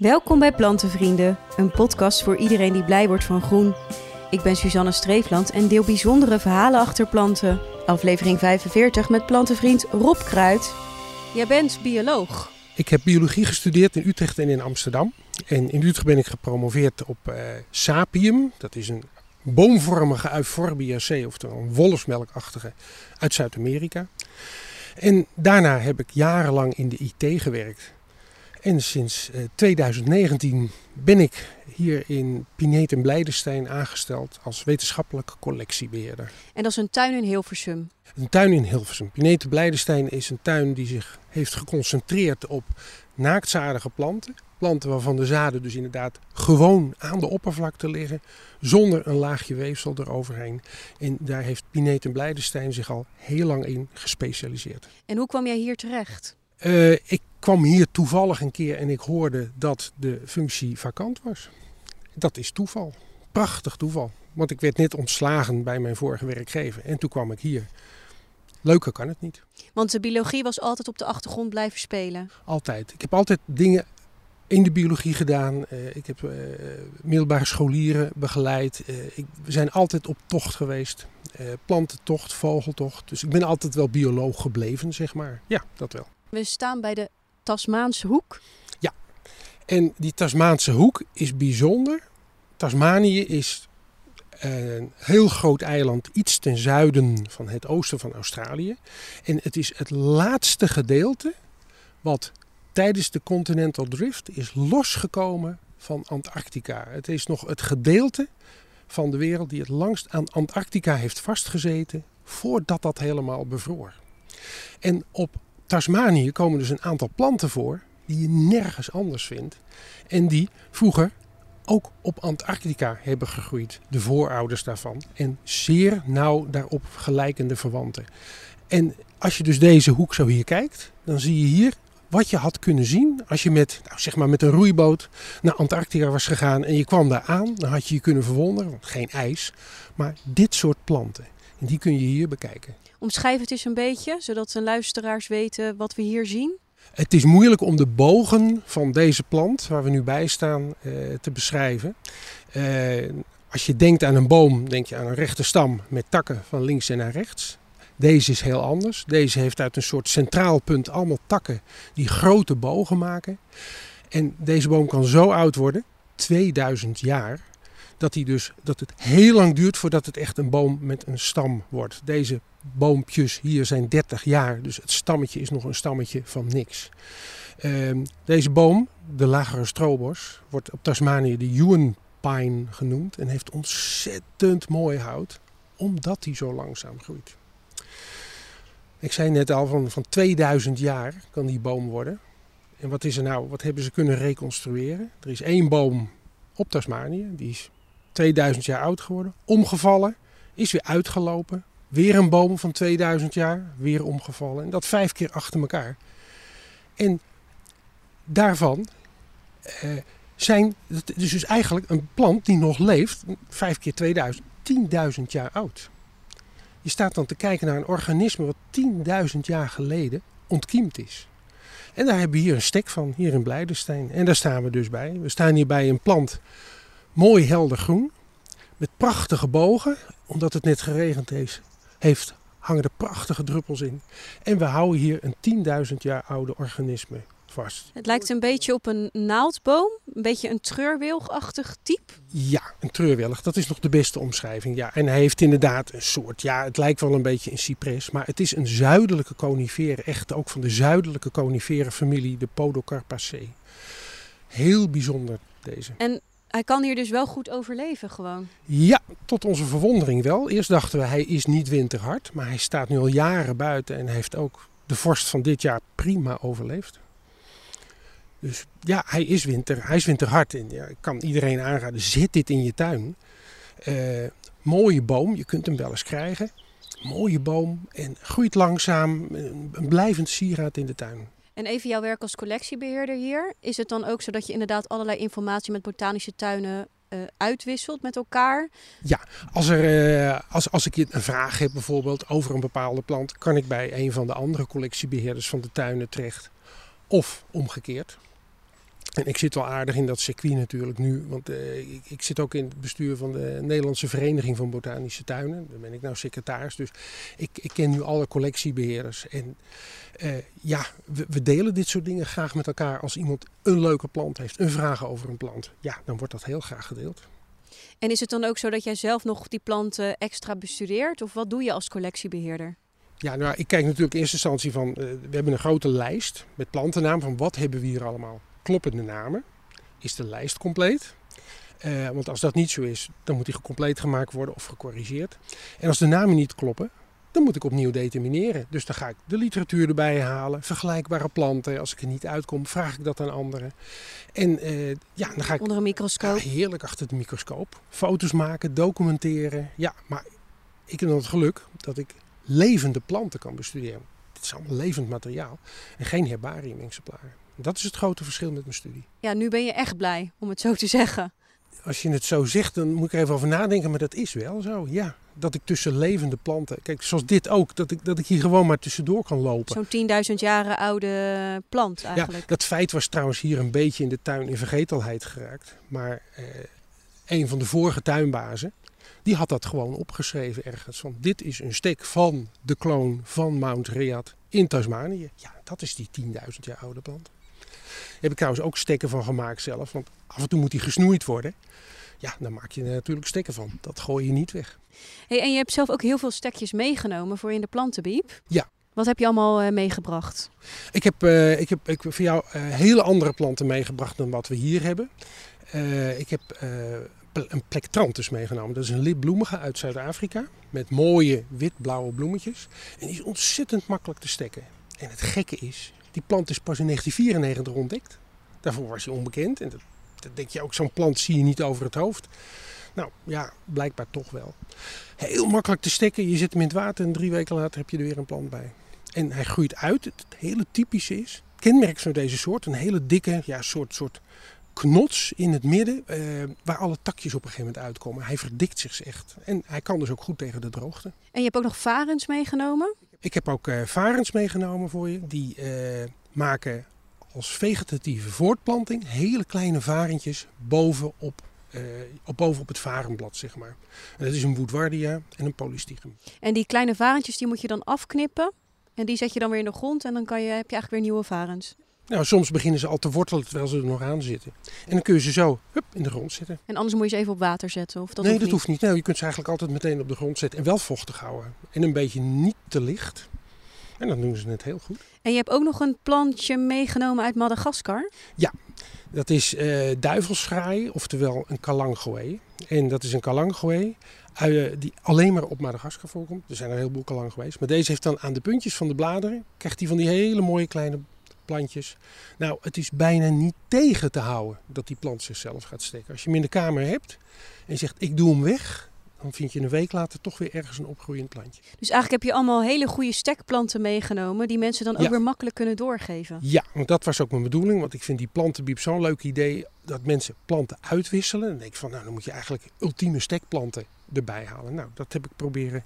Welkom bij Plantenvrienden, een podcast voor iedereen die blij wordt van groen. Ik ben Suzanne Streefland en deel bijzondere verhalen achter planten. Aflevering 45 met plantenvriend Rob Kruid. Jij bent bioloog. Ik heb biologie gestudeerd in Utrecht en in Amsterdam. En in Utrecht ben ik gepromoveerd op uh, Sapium. Dat is een boomvormige Euphorbiaceae, oftewel een wolfsmelkachtige uit Zuid-Amerika. En daarna heb ik jarenlang in de IT gewerkt. En sinds 2019 eh, ben ik hier in Pineet en Blijdenstein aangesteld als wetenschappelijke collectiebeheerder. En dat is een tuin in Hilversum? Een tuin in Hilversum. Pineet en Blijdenstein is een tuin die zich heeft geconcentreerd op naaktzadige planten. Planten waarvan de zaden dus inderdaad gewoon aan de oppervlakte liggen, zonder een laagje weefsel eroverheen. En daar heeft Pineet en Blijdenstein zich al heel lang in gespecialiseerd. En hoe kwam jij hier terecht? Uh, ik kwam hier toevallig een keer en ik hoorde dat de functie vakant was. Dat is toeval. Prachtig toeval. Want ik werd net ontslagen bij mijn vorige werkgever. En toen kwam ik hier. Leuker kan het niet. Want de biologie was altijd op de achtergrond blijven spelen? Altijd. Ik heb altijd dingen in de biologie gedaan. Uh, ik heb uh, middelbare scholieren begeleid. Uh, ik, we zijn altijd op tocht geweest. plantentocht, vogeltocht. Dus ik ben altijd wel bioloog gebleven, zeg maar. Ja, dat wel. We staan bij de Tasmaanse hoek. Ja, en die Tasmaanse hoek is bijzonder. Tasmanië is een heel groot eiland iets ten zuiden van het oosten van Australië. En het is het laatste gedeelte wat tijdens de Continental Drift is losgekomen van Antarctica. Het is nog het gedeelte van de wereld die het langst aan Antarctica heeft vastgezeten voordat dat helemaal bevroor. En op Tasmanië komen dus een aantal planten voor die je nergens anders vindt. En die vroeger ook op Antarctica hebben gegroeid, de voorouders daarvan. En zeer nauw daarop gelijkende verwanten. En als je dus deze hoek zo hier kijkt, dan zie je hier wat je had kunnen zien als je met, nou zeg maar met een roeiboot naar Antarctica was gegaan en je kwam daar aan. Dan had je je kunnen verwonderen, want geen ijs, maar dit soort planten. En die kun je hier bekijken. Omschrijf het eens een beetje, zodat de luisteraars weten wat we hier zien. Het is moeilijk om de bogen van deze plant, waar we nu bij staan, eh, te beschrijven. Eh, als je denkt aan een boom, denk je aan een rechte stam met takken van links en naar rechts. Deze is heel anders. Deze heeft uit een soort centraal punt allemaal takken die grote bogen maken. En deze boom kan zo oud worden, 2000 jaar, dat, hij dus, dat het heel lang duurt voordat het echt een boom met een stam wordt. Deze boompjes hier zijn 30 jaar, dus het stammetje is nog een stammetje van niks. Uh, deze boom, de lagere strobos, wordt op Tasmanië de Yuan Pine genoemd en heeft ontzettend mooi hout, omdat hij zo langzaam groeit. Ik zei net al, van, van 2000 jaar kan die boom worden. En wat is er nou, wat hebben ze kunnen reconstrueren? Er is één boom op Tasmanië, die is 2000 jaar oud geworden, omgevallen, is weer uitgelopen. Weer een boom van 2000 jaar, weer omgevallen. En dat vijf keer achter elkaar. En daarvan eh, zijn, het is dus eigenlijk een plant die nog leeft, vijf keer 2000, 10.000 jaar oud. Je staat dan te kijken naar een organisme wat 10.000 jaar geleden ontkiemd is. En daar hebben we hier een stek van, hier in Blijdenstein. En daar staan we dus bij. We staan hier bij een plant Mooi helder groen. Met prachtige bogen. Omdat het net geregend heeft, heeft hangen er prachtige druppels in. En we houden hier een 10.000 jaar oude organisme vast. Het lijkt een beetje op een naaldboom. Een beetje een treurwilgachtig type. Ja, een treurwilg. Dat is nog de beste omschrijving. Ja. En hij heeft inderdaad een soort, ja, het lijkt wel een beetje een cypres. Maar het is een zuidelijke conifere. Echt ook van de zuidelijke conifere familie, de Podocarpaceae. Heel bijzonder deze. En hij kan hier dus wel goed overleven gewoon. Ja, tot onze verwondering wel. Eerst dachten we hij is niet winterhard, maar hij staat nu al jaren buiten en heeft ook de vorst van dit jaar prima overleefd. Dus ja, hij is, winter, hij is winterhard. En ja, ik kan iedereen aanraden, zit dit in je tuin. Uh, mooie boom, je kunt hem wel eens krijgen. Mooie boom en groeit langzaam, een blijvend sieraad in de tuin. En even jouw werk als collectiebeheerder hier. Is het dan ook zo dat je inderdaad allerlei informatie met botanische tuinen uh, uitwisselt met elkaar? Ja, als, er, uh, als, als ik een vraag heb bijvoorbeeld over een bepaalde plant, kan ik bij een van de andere collectiebeheerders van de tuinen terecht. Of omgekeerd. En ik zit wel aardig in dat circuit natuurlijk nu. Want uh, ik, ik, zit ook in het bestuur van de Nederlandse Vereniging van Botanische Tuinen. Daar ben ik nou secretaris. Dus ik, ik ken nu alle collectiebeheerders. En uh, ja, we, we, delen dit soort dingen graag met elkaar. Als iemand een leuke plant heeft, een vraag over een plant. Ja, dan wordt dat heel graag gedeeld. En is het dan ook zo dat jij zelf nog die planten extra bestudeert? Of wat doe je als collectiebeheerder? Ja, nou, ik kijk natuurlijk in eerste instantie van, uh, we hebben een grote lijst met plantennamen van wat hebben we hier allemaal. Kloppende namen. Is de lijst compleet? Uh, want als dat niet zo is, dan moet die compleet gemaakt worden of gecorrigeerd. En als de namen niet kloppen, dan moet ik opnieuw determineren. Dus dan ga ik de literatuur erbij halen, vergelijkbare planten. Als ik er niet uitkom, vraag ik dat aan anderen. En uh, ja, dan ga ik... Onder een microscoop? Ja, heerlijk achter de microscoop. Foto's maken, documenteren. Ja, maar ik heb dan het geluk dat ik levende planten kan bestuderen. Dit is allemaal levend materiaal en geen herbarium-exemplaren. Dat is het grote verschil met mijn studie. Ja, nu ben je echt blij, om het zo te zeggen. Als je het zo zegt, dan moet ik er even over nadenken, maar dat is wel zo, ja. Dat ik tussen levende planten, kijk, zoals dit ook, dat ik, dat ik hier gewoon maar tussendoor kan lopen. Zo'n 10.000 jaren oude plant eigenlijk. Ja, dat feit was trouwens hier een beetje in de tuin in vergetelheid geraakt. Maar eh, een van de vorige tuinbazen, die had dat gewoon opgeschreven ergens. Van dit is een stek van de kloon van Mount Riyadh in Tasmanië. Ja, dat is die 10.000 jaar oude plant. Heb ik trouwens ook stekken van gemaakt zelf. Want af en toe moet die gesnoeid worden. Ja, dan maak je er natuurlijk stekken van. Dat gooi je niet weg. Hey, en je hebt zelf ook heel veel stekjes meegenomen voor in de plantenbiep. Ja. Wat heb je allemaal uh, meegebracht? Ik heb, uh, ik heb ik voor jou uh, hele andere planten meegebracht dan wat we hier hebben. ik heb een plectranthus meegenomen. Dat is een litbloemige uit Zuid-Afrika. Met mooie wit-blauwe bloemetjes. En die is ontzettend makkelijk te stekken. En het gekke is, die plant is pas in 1994 ontdekt. Daarvoor was hij onbekend. En dat, denk je ook, zo'n plant zie je niet over het hoofd. Nou ja, blijkbaar toch wel. Heel makkelijk te stekken. Je zet hem in het water en drie weken later heb je er weer een plant bij. En hij groeit uit. Het hele typische is, kenmerk van deze soort, een hele dikke, ja, soort, soort knots in het midden, eh, waar alle takjes op een gegeven moment uitkomen. Hij verdikt zich echt. En hij kan dus ook goed tegen de droogte. En je hebt ook nog varens meegenomen? Ik heb ook uh, varens meegenomen voor je. Die uh, maken als vegetatieve voortplanting hele kleine varentjes bovenop, uh, op, bovenop het varenblad, zeg maar. En dat is een woodwardia en een polystigum. En die kleine varentjes die moet je dan afknippen? En die zet je dan weer in de grond en dan kan je, heb je eigenlijk weer nieuwe varens? Nou, soms beginnen ze al te wortelen terwijl ze er nog aan zitten. En dan kun je ze zo hup, in de grond zetten. En anders moet je ze even op water zetten? Of dat nee, hoeft dat hoeft niet. Nou, je kunt ze eigenlijk altijd meteen op de grond zetten. En wel vochtig houden. En een beetje niet te licht. En dan doen ze het heel goed. En je hebt ook nog een plantje meegenomen uit Madagaskar? Ja, dat is uh, oftewel een kalangoe. En dat is een kalangoe uh, die alleen maar op Madagaskar voorkomt. Er zijn er een heleboel kalangoes. Maar deze heeft dan aan de puntjes van de bladeren, krijgt hij van die hele mooie kleine plantjes. Nou, het is bijna niet tegen te houden dat die plant zichzelf gaat steken. Als je hem in de kamer hebt en je zegt ik doe hem weg, dan vind je een week later toch weer ergens een opgroeiend plantje. Dus eigenlijk heb je allemaal hele goede stekplanten meegenomen die mensen dan ook Ja. weer makkelijk kunnen doorgeven. Ja, want dat was ook mijn bedoeling. Want ik vind die plantenbiep zo'n leuk idee dat mensen planten uitwisselen. Dan denk ik van, nou dan moet je eigenlijk ultieme stekplanten erbij halen. Nou, dat heb ik proberen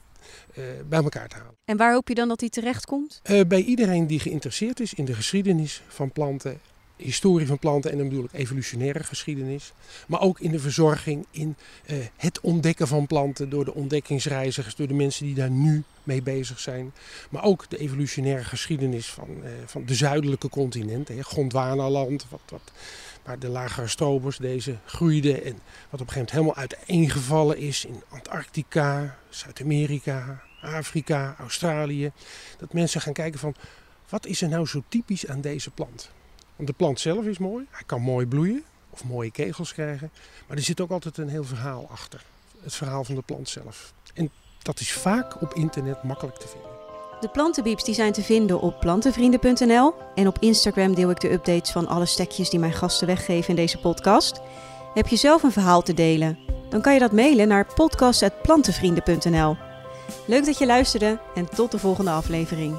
eh, bij elkaar te halen. En waar hoop je dan dat die terechtkomt? Eh, bij iedereen die geïnteresseerd is in de geschiedenis van planten, historie van planten en dan bedoel ik evolutionaire geschiedenis, maar ook in de verzorging, in eh, het ontdekken van planten door de ontdekkingsreizigers, door de mensen die daar nu mee bezig zijn, maar ook de evolutionaire geschiedenis van, eh, van de zuidelijke continenten, Gondwanaland, wat, wat, waar de lagere strobers deze groeiden en wat op een gegeven moment helemaal uiteengevallen is in Antarctica, Zuid-Amerika, Afrika, Australië. Dat mensen gaan kijken van wat is er nou zo typisch aan deze plant? Want de plant zelf is mooi, hij kan mooi bloeien of mooie kegels krijgen, maar er zit ook altijd een heel verhaal achter. Het verhaal van de plant zelf. En dat is vaak op internet makkelijk te vinden. De plantenbieps die zijn te vinden op plantenvrienden.nl. En op Instagram deel ik de updates van alle stekjes die mijn gasten weggeven in deze podcast. Heb je zelf een verhaal te delen? Dan kan je dat mailen naar podcast.plantenvrienden.nl. Leuk dat je luisterde en tot de volgende aflevering.